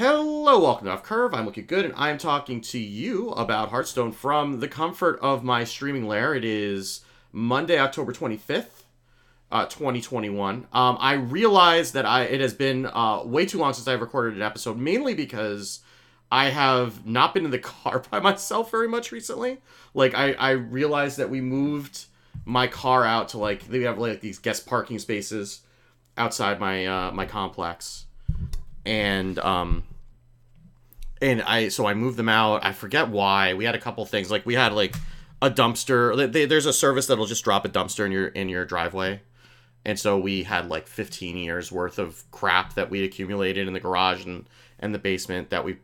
Hello, welcome to Off Curve. I'm looking good, and I'm talking to you about Hearthstone from the comfort of my streaming lair. It is Monday, October 25th, uh, 2021. Um, I realize that I it has been uh, way too long since I've recorded an episode, mainly because I have not been in the car by myself very much recently. Like, I, I realized that we moved my car out to like we have like these guest parking spaces outside my uh, my complex and um and I so I moved them out. I forget why. We had a couple things like we had like a dumpster. They, there's a service that'll just drop a dumpster in your in your driveway, and so we had like 15 years worth of crap that we accumulated in the garage and and the basement that we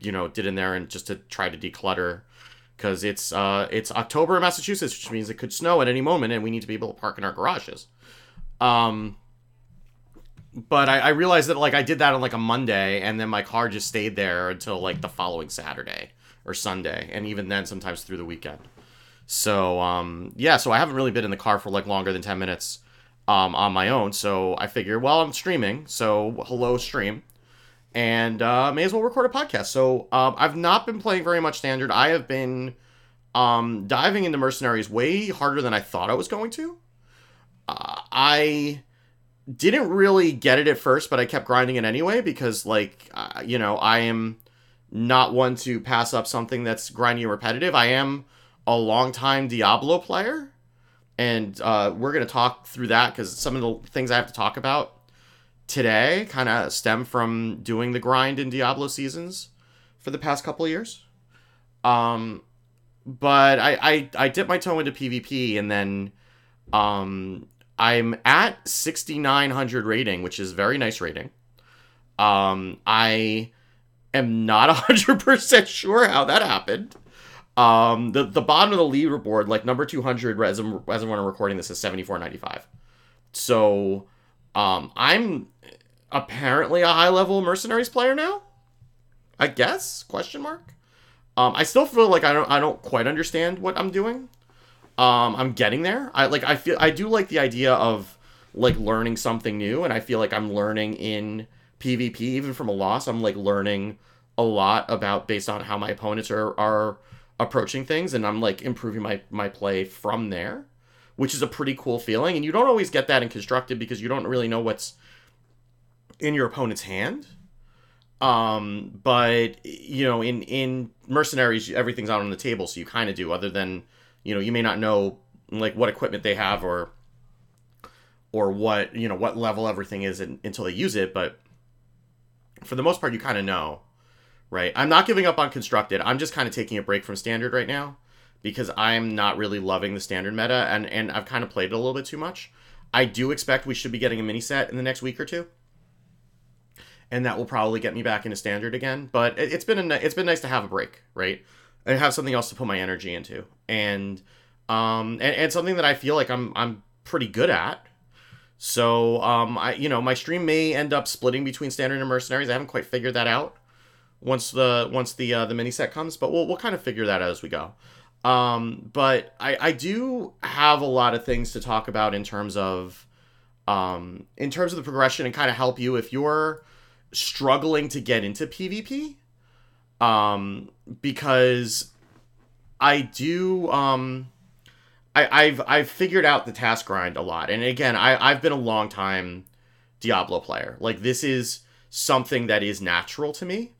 you know did in there and just to try to declutter because it's uh it's October in Massachusetts, which means it could snow at any moment, and we need to be able to park in our garages. Um, but I, I realized that like I did that on like a Monday, and then my car just stayed there until like the following Saturday or Sunday, and even then sometimes through the weekend. So um, yeah, so I haven't really been in the car for like longer than ten minutes um, on my own. So I figure, well, I'm streaming, so hello stream, and uh, may as well record a podcast. So um, I've not been playing very much standard. I have been um, diving into mercenaries way harder than I thought I was going to. Uh, I didn't really get it at first, but I kept grinding it anyway because, like, uh, you know, I am not one to pass up something that's grindy and repetitive. I am a longtime Diablo player, and uh, we're gonna talk through that because some of the things I have to talk about today kind of stem from doing the grind in Diablo seasons for the past couple of years. Um, but I I, I dipped my toe into PvP and then um I'm at 6900 rating, which is very nice rating. Um, I am not 100% sure how that happened. Um, the, the bottom of the leaderboard, like number 200, as I'm, as I'm recording this, is 7495. So, um, I'm apparently a high level mercenaries player now. I guess? Question mark. Um, I still feel like I don't I don't quite understand what I'm doing. Um, I'm getting there. I like I feel I do like the idea of like learning something new, and I feel like I'm learning in PvP even from a loss. I'm like learning a lot about based on how my opponents are are approaching things, and I'm like improving my my play from there, which is a pretty cool feeling. And you don't always get that in constructed because you don't really know what's in your opponent's hand. Um, but you know, in in mercenaries, everything's out on the table, so you kind of do. Other than you know you may not know like what equipment they have or or what you know what level everything is in, until they use it but for the most part you kind of know right? I'm not giving up on constructed. I'm just kind of taking a break from standard right now because i'm not really loving the standard meta and and i've kind of played it a little bit too much. I do expect we should be getting a mini set in the next week or two and that will probably get me back into standard again but it, has been a, it's been nice to have a break right and have something else to put my energy into. And um and, and something that i feel like i'm i'm pretty good at. So um i you know my stream may end up splitting between standard and mercenaries. I haven't quite figured that out once the once the uh, the mini set comes but we'll, we'll kind of figure that out as we go. Um but i i do have a lot of things to talk about in terms of um in terms of the progression and kind of help you if you're struggling to get into pvp um, because I do um, I, I've I've figured out the task grind a lot, and again, I I've been a long time Diablo player. Like this is something that is natural to me,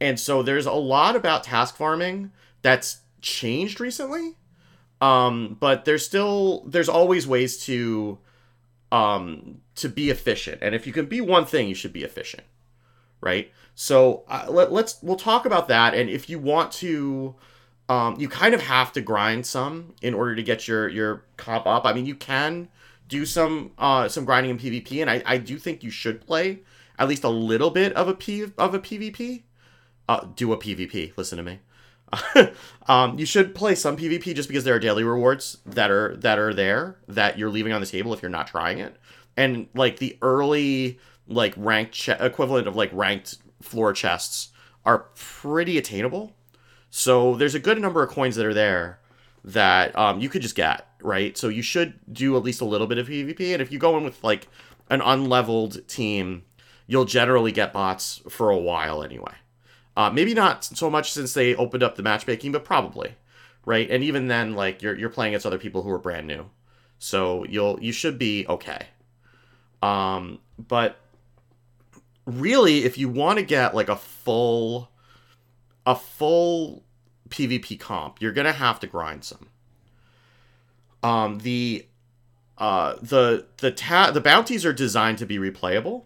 and so there's a lot about task farming that's changed recently. Um, but there's still there's always ways to um to be efficient, and if you can be one thing, you should be efficient, right? So uh, let, let's we'll talk about that. And if you want to, um, you kind of have to grind some in order to get your your comp up. I mean, you can do some uh, some grinding in PvP, and I, I do think you should play at least a little bit of a P of a PvP. Uh, do a PvP. Listen to me. um, you should play some PvP just because there are daily rewards that are that are there that you're leaving on the table if you're not trying it. And like the early like ranked ch- equivalent of like ranked floor chests are pretty attainable. So there's a good number of coins that are there that um, you could just get, right? So you should do at least a little bit of PvP. And if you go in with like an unleveled team, you'll generally get bots for a while anyway. Uh, maybe not so much since they opened up the matchmaking, but probably, right? And even then, like you're you're playing against other people who are brand new, so you'll you should be okay. Um, but really, if you want to get like a full a full PvP comp, you're gonna have to grind some. Um, the uh, the the ta- the bounties are designed to be replayable,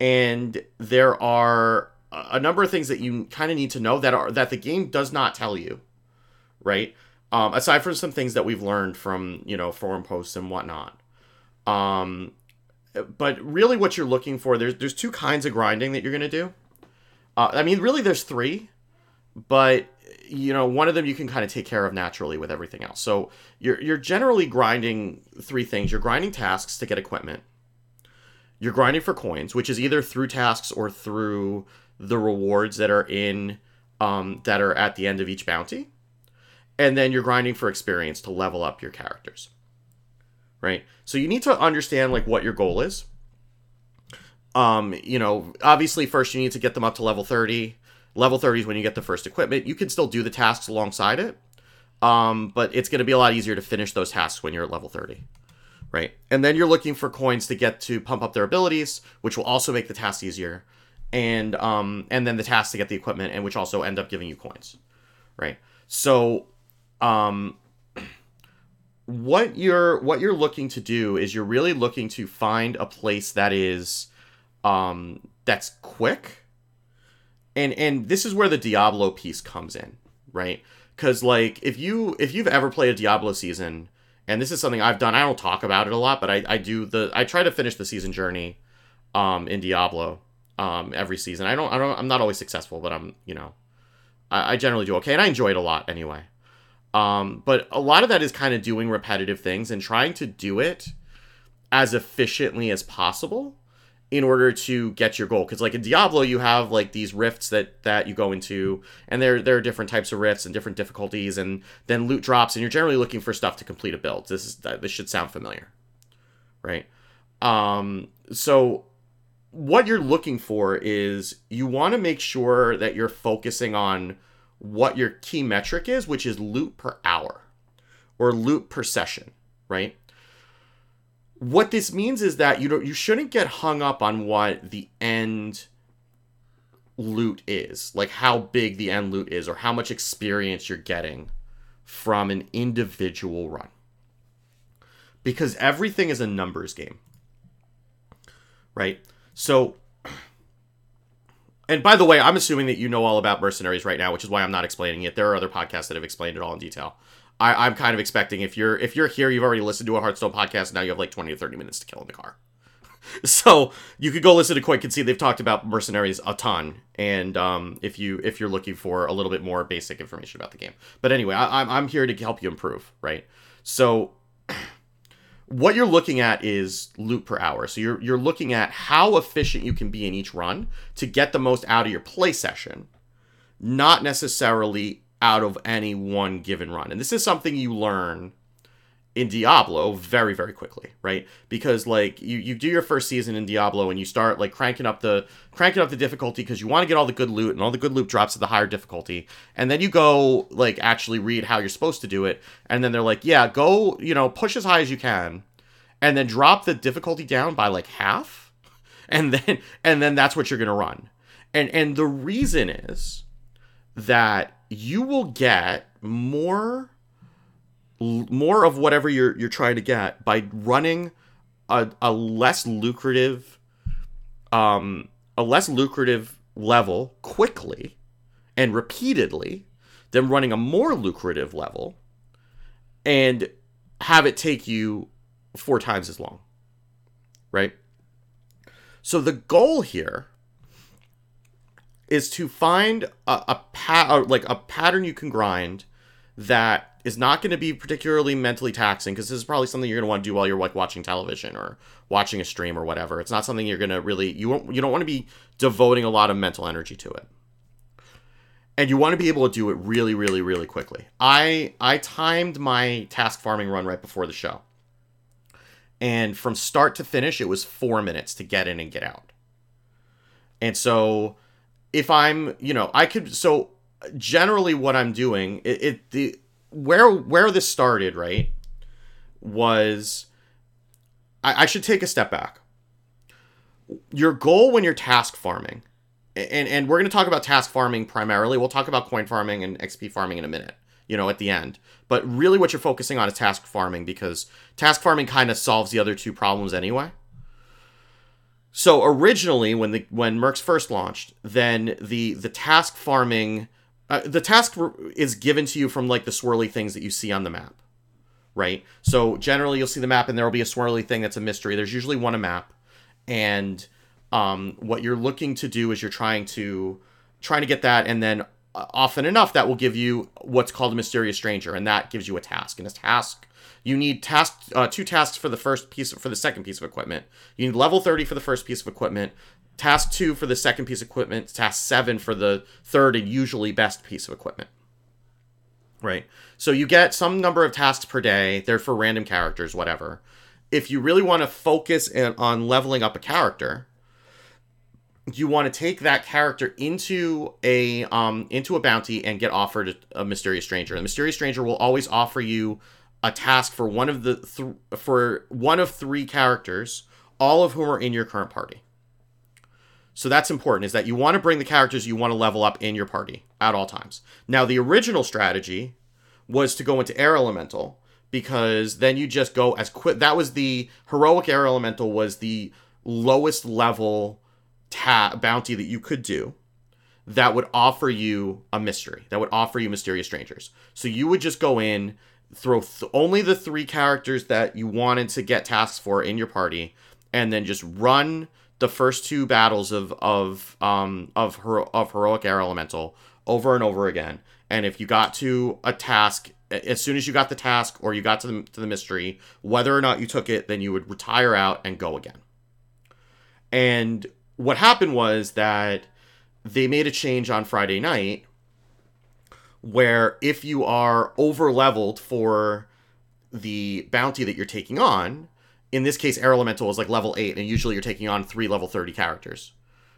and there are a number of things that you kind of need to know that are that the game does not tell you, right? Um, aside from some things that we've learned from you know forum posts and whatnot. Um, but really, what you're looking for there's there's two kinds of grinding that you're gonna do. Uh, I mean, really, there's three, but you know one of them you can kind of take care of naturally with everything else. So you're you're generally grinding three things. You're grinding tasks to get equipment. You're grinding for coins which is either through tasks or through the rewards that are in um, that are at the end of each bounty. And then you're grinding for experience to level up your characters right so you need to understand like what your goal is um you know obviously first you need to get them up to level 30 Level 30 is when you get the first equipment. You can still do the tasks alongside it, um, but it's going to be a lot easier to finish those tasks when you're at level 30, right? And then you're looking for coins to get to pump up their abilities, which will also make the tasks easier, and um, and then the tasks to get the equipment, and which also end up giving you coins, right? So, um, what you're what you're looking to do is you're really looking to find a place that is um, that's quick and and this is where the Diablo piece comes in, right? Because like if you if you've ever played a Diablo season, and this is something I've done, I don't talk about it a lot, but I, I do the I try to finish the season journey, um, in Diablo, um, every season. I don't I don't I'm not always successful, but I'm you know, I, I generally do okay, and I enjoy it a lot anyway. Um, but a lot of that is kind of doing repetitive things and trying to do it as efficiently as possible in order to get your goal. Because like in diablo you have like these rifts that that you go into and there there are different types of rifts and different difficulties and then loot drops and you're generally looking for stuff to complete a build. This is this should sound familiar right? Um so what you're looking for is you want to make sure that you're focusing on what your key metric is which is loot per hour or loot per session right? What this means is that you don't you shouldn't get hung up on what the end loot is like how big the end loot is or how much experience you're getting from an individual run. Because everything is a numbers game right? So and by the way i'm assuming that you know all about mercenaries right now which is why i'm not explaining it there are other podcasts that have explained it all in detail I, I'm kind of expecting if you're if you're here, you've already listened to a Hearthstone podcast. Now you have like 20 to 30 minutes to kill in the car. so you could go listen to Quick and see they've talked about mercenaries a ton. And um, if you if you're looking for a little bit more basic information about the game, but anyway, I, I'm I'm here to help you improve, right? So what you're looking at is loot per hour. So you're you're looking at how efficient you can be in each run to get the most out of your play session, not necessarily out of any one given run. And this is something you learn in Diablo very very quickly, right? Because like you you do your first season in Diablo and you start like cranking up the cranking up the difficulty because you want to get all the good loot and all the good loot drops to the higher difficulty. And then you go like actually read how you're supposed to do it and then they're like, "Yeah, go, you know, push as high as you can." And then drop the difficulty down by like half. And then and then that's what you're going to run. And and the reason is that you will get more more of whatever you're you're trying to get by running a, a less lucrative um a less lucrative level quickly and repeatedly than running a more lucrative level and have it take you four times as long right? So the goal here is to find a, a pa- like a pattern you can grind that is not going to be particularly mentally taxing because this is probably something you're going to want to do while you're like watching television or watching a stream or whatever. It's not something you're going to really you won't you don't want to be devoting a lot of mental energy to it. And you want to be able to do it really really really quickly. I I timed my task farming run right before the show. And from start to finish it was 4 minutes to get in and get out And so if I'm, you know, I could so generally what I'm doing it, it the where where this started, right? Was I, I should take a step back. Your goal when you're task farming, and and we're going to talk about task farming primarily. We'll talk about coin farming and XP farming in a minute, you know, at the end. But really, what you're focusing on is task farming because task farming kind of solves the other two problems anyway. So originally, when the when Mercs first launched, then the the task farming, uh, the task is given to you from like the swirly things that you see on the map right? So generally, you'll see the map, and there will be a swirly thing that's a mystery. There's usually one a map, and um, what you're looking to do is you're trying to trying to get that, and then uh, often enough, that will give you what's called a mysterious stranger, and that gives you a task. And a task, you need task uh, two tasks for the first piece for the second piece of equipment. You need level 30 for the first piece of equipment. Task two for the second piece of equipment. Task seven for the third and usually best piece of equipment. Right. So you get some number of tasks per day. They're for random characters, whatever. If you really want to focus in, on leveling up a character, you want to take that character into a um into a bounty and get offered a, a mysterious stranger. The mysterious stranger will always offer you a task for one of the th- for one of three characters, all of whom are in your current party. So that's important is that you want to bring the characters you want to level up in your party at all times. Now the original strategy was to go into air elemental because then you just go as quick that was the heroic air elemental was the lowest level ta- bounty that you could do that would offer you a mystery that would offer you mysterious strangers so you would just go in throw th- only the three characters that you wanted to get tasks for in your party and then just run the first two battles of of um of hero- of heroic air elemental over and over again. And if you got to a task as soon as you got the task or you got to the, to the mystery, whether or not you took it, then you would retire out and go again. And what happened was that they made a change on Friday night where if you are over leveled for the bounty that you're taking on, in this case, Air Elemental is like level 8, and usually you're taking on three level 30 characters,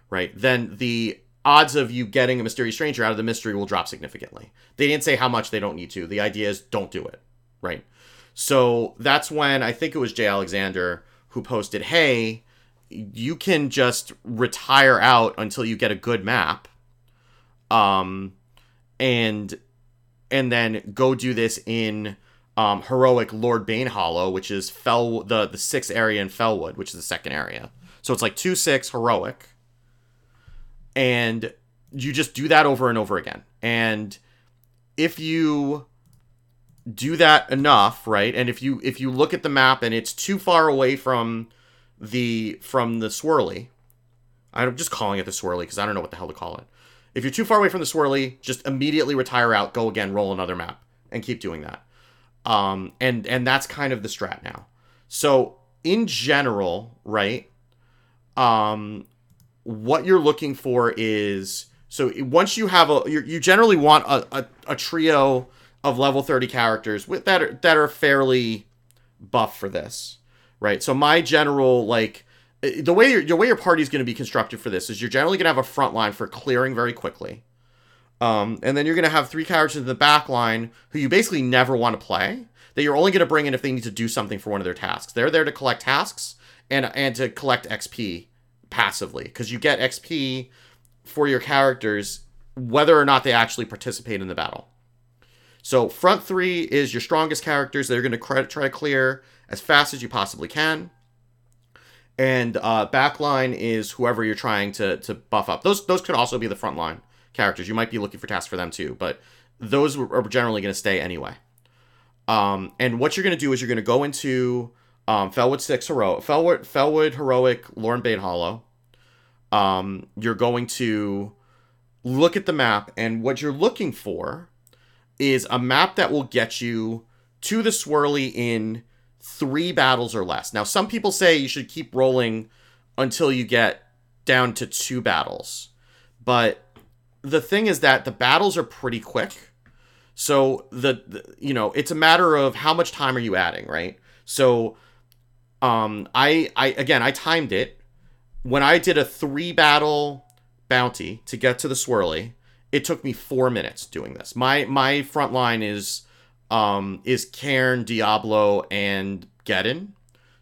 right? Then the odds of you getting a Mysterious Stranger out of the mystery will drop significantly. They didn't say how much they don't need to. The idea is don't do it, right? So that's when I think it was Jay Alexander who posted, hey, you can just retire out until you get a good map. Um, and and then go do this in um, heroic Lord Banehollow, which is Fell the the sixth area in Felwood, which is the second area. So it's like two six heroic, and you just do that over and over again. And if you do that enough, right? And if you if you look at the map and it's too far away from the from the swirly, I'm just calling it the swirly because I don't know what the hell to call it. If you're too far away from the swirly, just immediately retire out, go again, roll another map, and keep doing that. Um, and and that's kind of the strat now. So in general, right? Um, what you're looking for is so once you have a you generally want a, a, a trio of level 30 characters with that are, that are fairly buff for this, right? So my general like eh, the way your the way your party is going to be constructed for this is you're generally going to have a front line for clearing very quickly. Um, and then you're going to have three characters in the back line who you basically never want to play, that you're only going to bring in if they need to do something for one of their tasks. They're there to collect tasks and, and to collect XP passively, because you get XP for your characters whether or not they actually participate in the battle. So front three is your strongest characters that are going to try to clear as fast as you possibly can. And uh, backline is whoever you're trying to, to buff up. Those those could also be the front line characters. You might be looking for tasks for them too, but those are generally going to stay anyway. Um, and what you're going to do is you're going to go into um, Felwood Six Heroic, Felwood, Felwood Heroic, Hollow. Um, you're going to look at the map, and what you're looking for is a map that will get you to the swirly in three battles or less. Now, some people say you should keep rolling until you get down to two battles, but the thing is that the battles are pretty quick. So the, the, you know, it's a matter of how much time are you adding, right? So um I I again, I timed it. When I did a 3 battle bounty to get to the swirly, it took me four minutes doing this. My my front line is um is Cairn, Diablo, and Geddon.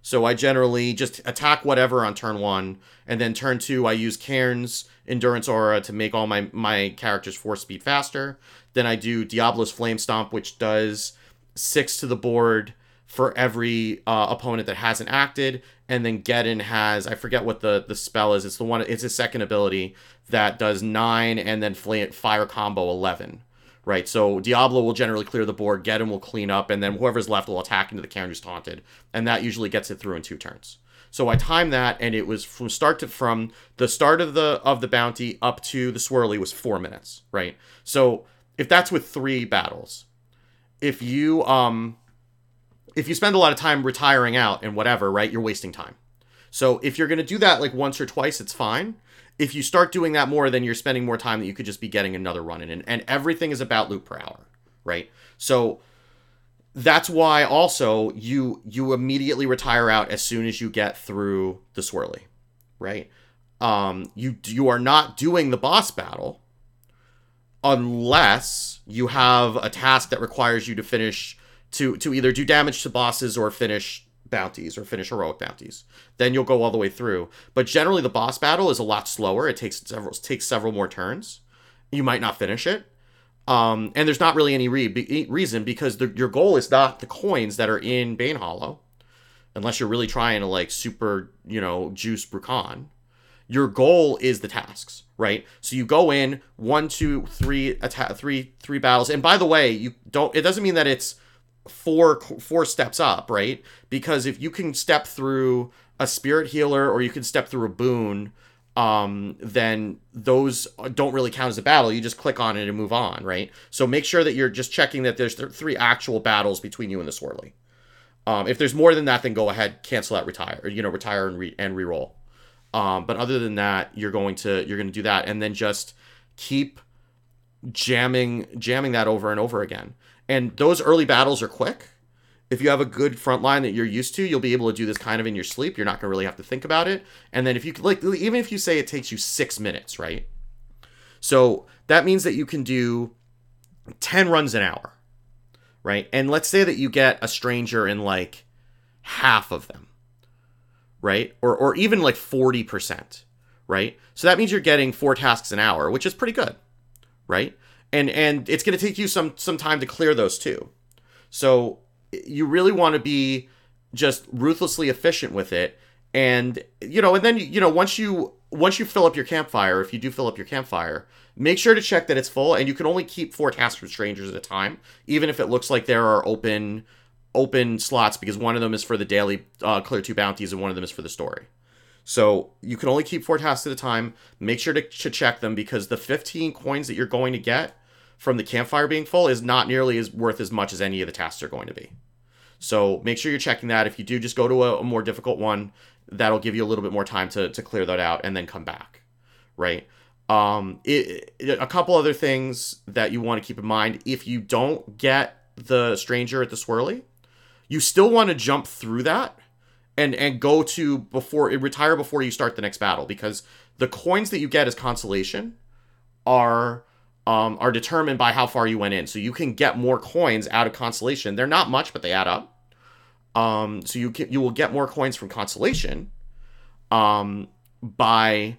So I generally just attack whatever on turn one, and then turn two I use Cairn's Endurance Aura to make all my my characters force speed faster. Then I do Diablo's Flame Stomp, which does six to the board for every uh, opponent that hasn't acted, and then Geddon has I forget what the the spell is. It's the one. It's a second ability that does nine and then fire combo eleven. Right, so Diablo will generally clear the board, Geddon will clean up, and then whoever's left will attack into the Cairn who's taunted, and that usually gets it through in two turns. So I timed that, and it was from start to from the start of the of the bounty up to the swirly was four minutes. Right, so if that's with three battles, if you um if you spend a lot of time retiring out and whatever, right, you're wasting time. So if you're to do that like once or twice, it's fine. If you start doing that more, then you're spending more time that you could just be getting another run in. And, and everything is about loot per hour, right? So that's why also you you immediately retire out as soon as you get through the swirly, right? Um, you you are not doing the boss battle unless you have a task that requires you to finish to to either do damage to bosses or finish bounties or finish heroic bounties. Then you'll go all the way through. But generally the boss battle is a lot slower. It takes several takes several more turns. You might not finish it. Um, and there's not really any re- reason because the, your goal is not the coins that are in Banehollow, unless you're really trying to like super, you know, juice Bru'kan. Your goal is the tasks, right? So you go in one, two, three, attack, three, three battles. And by the way, you don't. It doesn't mean that it's four four steps up, right? Because if you can step through a spirit healer or you can step through a boon, um, then those don't really count as a battle. You just click on it and move on, right? So make sure that you're just checking that there's th- three actual battles between you and the swirly. Um, if there's more than that, then go ahead, cancel that, retire, or, you know, retire and re and reroll. Um, but other than that, you're going to you're going to do that, and then just keep jamming jamming that over and over again. And those early battles are quick. If you have a good front line that you're used to, you'll be able to do this kind of in your sleep. You're not going to really have to think about it. And then if you like, even if you say it takes you six minutes, right? So that means that you can do 10 runs an hour, right? And let's say that you get a stranger in like half of them, right? Or, or even like 40%, right? So that means you're getting four tasks an hour, which is pretty good, right? And and it's going to take you some some time to clear those too. So you really want to be just ruthlessly efficient with it, and you know, and then you know once you once you fill up your campfire, if you do fill up your campfire, make sure to check that it's full, and you can only keep four tasks for strangers at a time, even if it looks like there are open open slots because one of them is for the daily uh, clear two bounties and one of them is for the story. So you can only keep four tasks at a time. Make sure to, to check them because the 15 coins that you're going to get from the campfire being full is not nearly as worth as much as any of the tasks are going to be. So make sure you're checking that. If you do, just go to a, a more difficult one. That'll give you a little bit more time to, to clear that out and then come back, right? Um, it, it, a couple other things that you want to keep in mind. If you don't get the stranger at the swirly, you still want to jump through that and and go to before it retire before you start the next battle because the coins that you get as consolation are um, are determined by how far you went in. So you can get more coins out of consolation. They're not much, but they add up. Um, so you can, you will get more coins from consolation um, by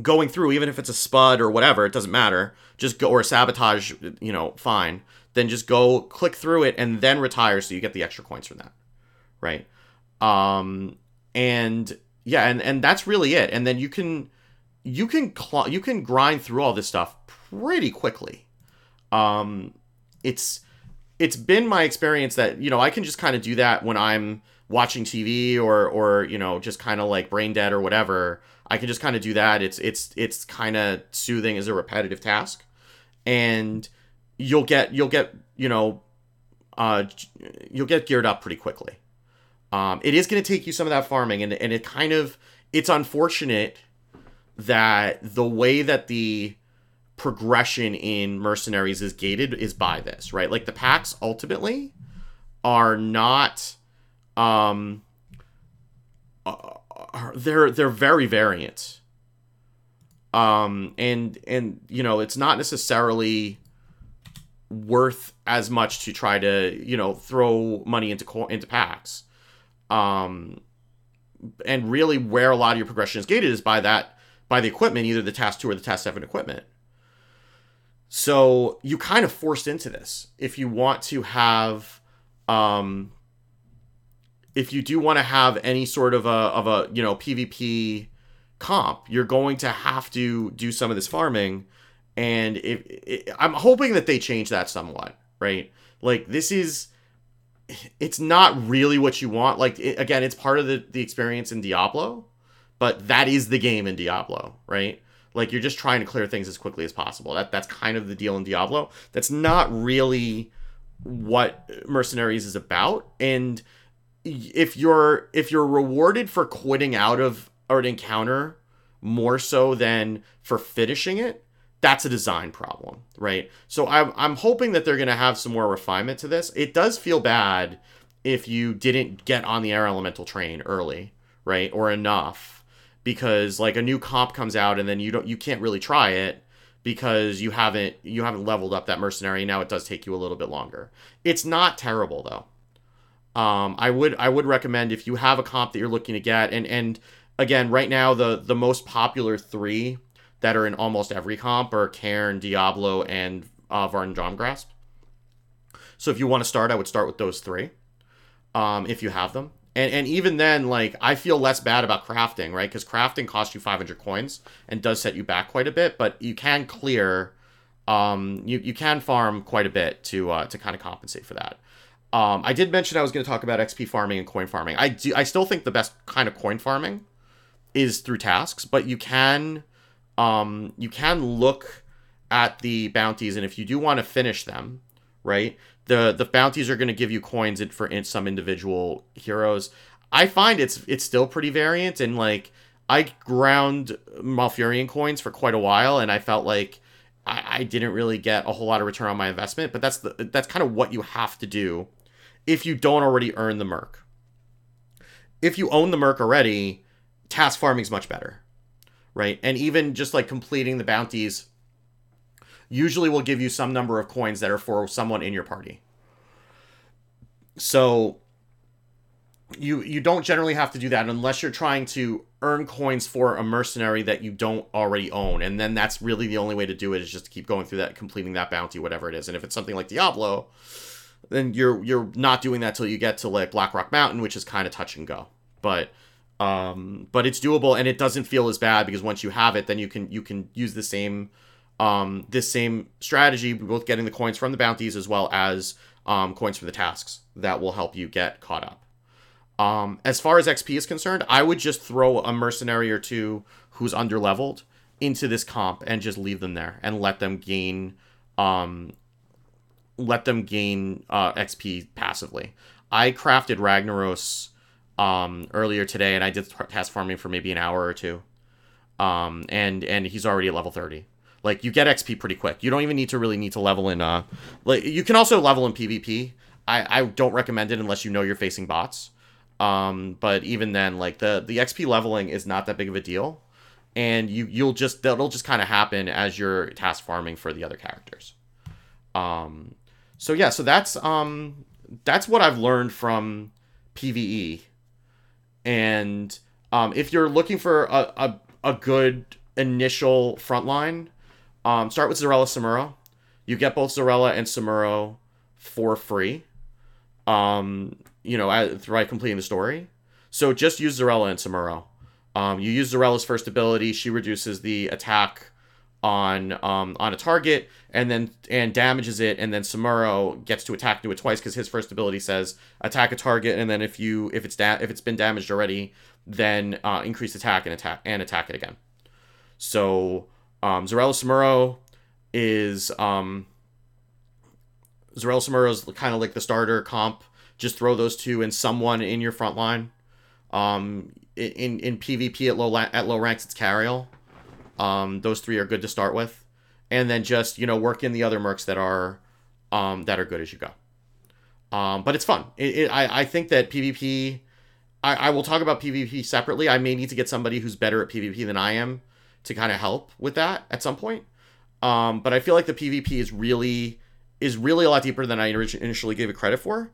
going through, even if it's a spud or whatever. It doesn't matter. Just go or sabotage. You know, fine. Then just go click through it and then retire, so you get the extra coins from that, right? Um, and yeah, and and that's really it. And then you can you can cl- you can grind through all this stuff pretty quickly. Um, it's it's been my experience that you know I can just kind of do that when I'm watching TV or or you know just kind of like brain dead or whatever. I can just kind of do that. It's it's it's kind of soothing as a repetitive task, and you'll get you'll get you know uh you'll get geared up pretty quickly. Um, it is going to take you some of that farming, and and it kind of it's unfortunate that the way that the progression in mercenaries is gated is by this, right? Like the packs ultimately are not um uh, they're they're very variant. Um, and and you know it's not necessarily worth as much to try to you know throw money into into packs. Um, and really where a lot of your progression is gated is by that by the equipment, either the task two or the task seven equipment. So you kind of forced into this if you want to have um if you do want to have any sort of a of a you know PvP comp, you're going to have to do some of this farming, and if I'm hoping that they change that somewhat, right? Like this is, it's not really what you want. Like it, again, it's part of the the experience in Diablo, but that is the game in Diablo, right? Like you're just trying to clear things as quickly as possible. That that's kind of the deal in Diablo. That's not really what Mercenaries is about, and if you're if you're rewarded for quitting out of an encounter more so than for finishing it that's a design problem right? So i'm, I'm hoping that they're going to have some more refinement to this. It does feel bad if you didn't get on the air elemental train early right or enough because like a new comp comes out and then you don't you can't really try it because you haven't you haven't leveled up that mercenary. Now it does take you a little bit longer. It's not terrible though. Um, I would I would recommend if you have a comp that you're looking to get, and and again, right now the the most popular three that are in almost every comp are Cairn, Diablo, and uh, Varden Dawngrasp. So if you want to start, I would start with those three, um, if you have them. And and even then, like I feel less bad about crafting, right? Because crafting costs you 500 coins and does set you back quite a bit, but you can clear, um, you you can farm quite a bit to uh, to kind of compensate for that. Um, I did mention I was going to talk about XP farming and coin farming. I do. I still think the best kind of coin farming is through tasks, but you can, um, you can look at the bounties, and if you do want to finish them, right, the the bounties are going to give you coins in, for some individual heroes. I find it's it's still pretty variant, and like I ground Malfurion coins for quite a while, and I felt like I, I didn't really get a whole lot of return on my investment. But that's the that's kind of what you have to do if you don't already earn the merc. If you own the merc already, task farming is much better, right? And even just like completing the bounties usually will give you some number of coins that are for someone in your party. So you you don't generally have to do that unless you're trying to earn coins for a mercenary that you don't already own and then that's really the only way to do it is just to keep going through that completing that bounty whatever it is and if it's something like diablo then you're you're not doing that till you get to like Blackrock Mountain, which is kind of touch and go. But um, but it's doable and it doesn't feel as bad because once you have it, then you can you can use the same um this same strategy, both getting the coins from the bounties as well as um coins from the tasks that will help you get caught up. Um, as far as XP is concerned, I would just throw a mercenary or two who's underleveled into this comp and just leave them there and let them gain um let them gain uh, XP passively. I crafted Ragnaros um, earlier today, and I did task farming for maybe an hour or two. Um, and and he's already at level thirty. Like you get XP pretty quick. You don't even need to really need to level in. Uh, like you can also level in PvP. I I don't recommend it unless you know you're facing bots. Um, but even then, like the the XP leveling is not that big of a deal, and you you'll just that'll just kind of happen as you're task farming for the other characters. Um, so yeah, so that's um that's what I've learned from PVE. And um, if you're looking for a, a, a good initial frontline, um, start with Xyrella Samuro. You get both Xyrella and Samuro for free. Um, you know, by completing the story. So just use Xyrella and Samuro. Um, you use Xyrella's first ability. She reduces the attack on um, on a target and then and damages it. And then Samuro gets to attack do it twice because his first ability says attack a target. And then if you if it's da- if it's been damaged already then uh, increase attack and attack and attack it again. So um, Xyrella Samuro is um, Xyrella Samuro is kind of like the starter comp. Just throw those two and someone in your front line. Um, in in PvP at low la- at low ranks it's Cariel um, those three are good to start with, and then just you know work in the other mercs that are um, that are good as you go. Um, but it's fun. It, it, I I think that PvP. I, I will talk about PvP separately. I may need to get somebody who's better at PvP than I am to kind of help with that at some point. Um, but I feel like the PvP is really is really a lot deeper than I initially gave it credit for.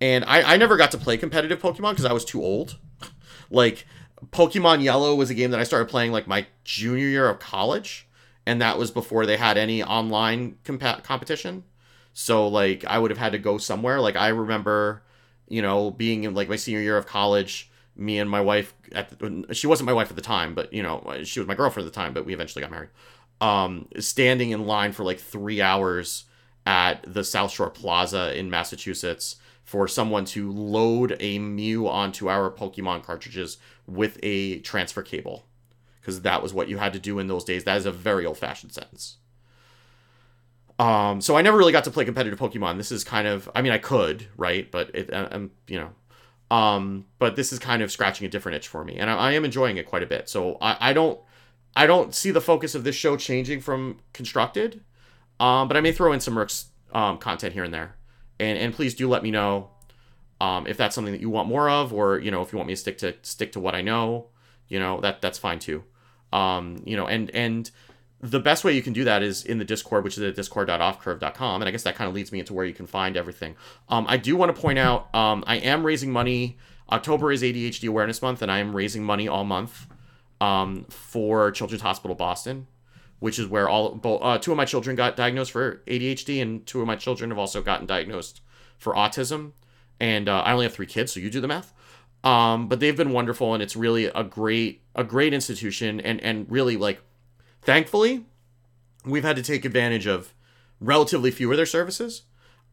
And I, I never got to play competitive Pokemon because I was too old. like Pokemon Yellow was a game that I started playing like my junior year of college, and that was before they had any online comp- competition. So like I would have had to go somewhere. Like I remember, you know, being in like my senior year of college, me and my wife at the, she wasn't my wife at the time, but you know she was my girlfriend at the time. But we eventually got married. Um, standing in line for like three hours at the South Shore Plaza in Massachusetts for someone to load a Mew onto our Pokemon cartridges with a transfer cable. Because that was what you had to do in those days. That is a very old fashioned sentence. Um, so I never really got to play competitive Pokemon. This is kind of, I mean, I could, right? But it, I'm, you know, um, but this is kind of scratching a different itch for me, and I, I am enjoying it quite a bit. So I, I don't, I don't see the focus of this show changing from constructed, um, but I may throw in some Mercs um, content here and there and and please do let me know um, if that's something that you want more of, or you know if you want me to stick to stick to what I know, you know that that's fine too. Um, you know, and and the best way you can do that is in the Discord, which is at discord.offcurve.com, and I guess that kind of leads me into where you can find everything. Um, I do want to point out um, I am raising money. October is ADHD Awareness Month, and I am raising money all month um, for Children's Hospital Boston which is where all both, uh, two of my children got diagnosed for ADHD, and two of my children have also gotten diagnosed for autism. And uh, I only have three kids, so you do the math. Um, but they've been wonderful, and it's really a great a great institution, and and really like, thankfully, we've had to take advantage of relatively few of their services.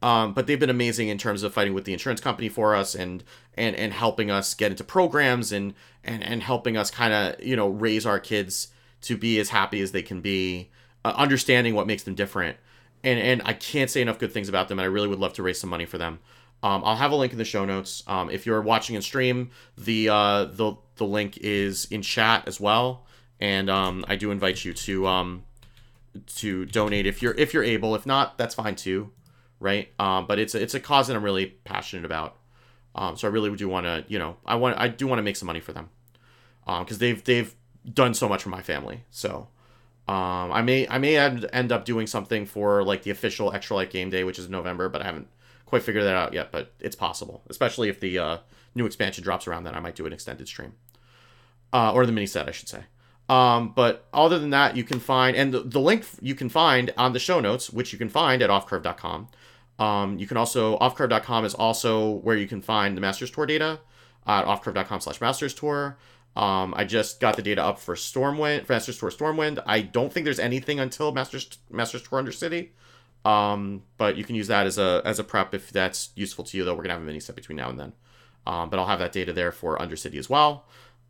Um, but they've been amazing in terms of fighting with the insurance company for us and and and helping us get into programs and and and helping us kind of you know raise our kids to be as happy as they can be, uh, understanding what makes them different. And and I can't say enough good things about them, and I really would love to raise some money for them. Um, I'll have a link in the show notes. Um, if you're watching in stream, the uh, the the link is in chat as well, and um, I do invite you to um, to donate if you're if you're able. If not, that's fine too, right? Um, but it's a, it's a cause that I'm really passionate about. Um, so I really do want to, you know, I want I do want to make some money for them, because they've they've done so much for my family. So um, I may I may end up doing something for like the official Extra Life Game Day, which is November, but I haven't quite figured that out yet. But it's possible, especially if the uh, new expansion drops around. Then I might do an extended stream, uh, or the mini set, I should say. Um, but other than that, you can find and the, the link you can find on the show notes, which you can find at offcurve.com. Um, you can also offcurve.com is also where you can find the Masters Tour data at offcurve.com slash Masters Tour. Um, I just got the data up for Stormwind, for Masters Tour Stormwind. I don't think there's anything until Masters Masters Tour Undercity. Um, but you can use that as a as a prep if that's useful to you. Though we're gonna have a mini set between now and then. Um, but I'll have that data there for Undercity as well.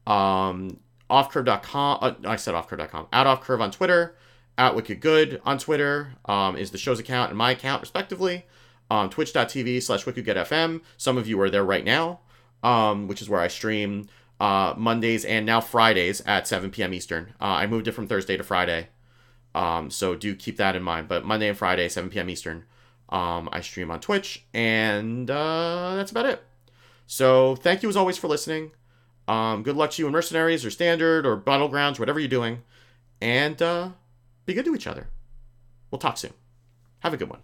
Um, offcurve.com. Uh, I said offcurve.com. At offcurve on Twitter. At Wicked Good on Twitter um, is the show's account and my account respectively. Um, Twitch.tv slash WickedGoodFM. Some of you are there right now, um, which is where I stream uh, Mondays and now Fridays at 7 p.m. Eastern. Uh, I moved it from Thursday to Friday. Um, so do keep that in mind. But Monday and Friday, 7 p.m. Eastern, um, I stream on Twitch. And uh, that's about it. So thank you as always for listening. Um, good luck to you in Mercenaries or Standard or Battlegrounds, whatever you're doing. And uh, be good to each other. We'll talk soon. Have a good one.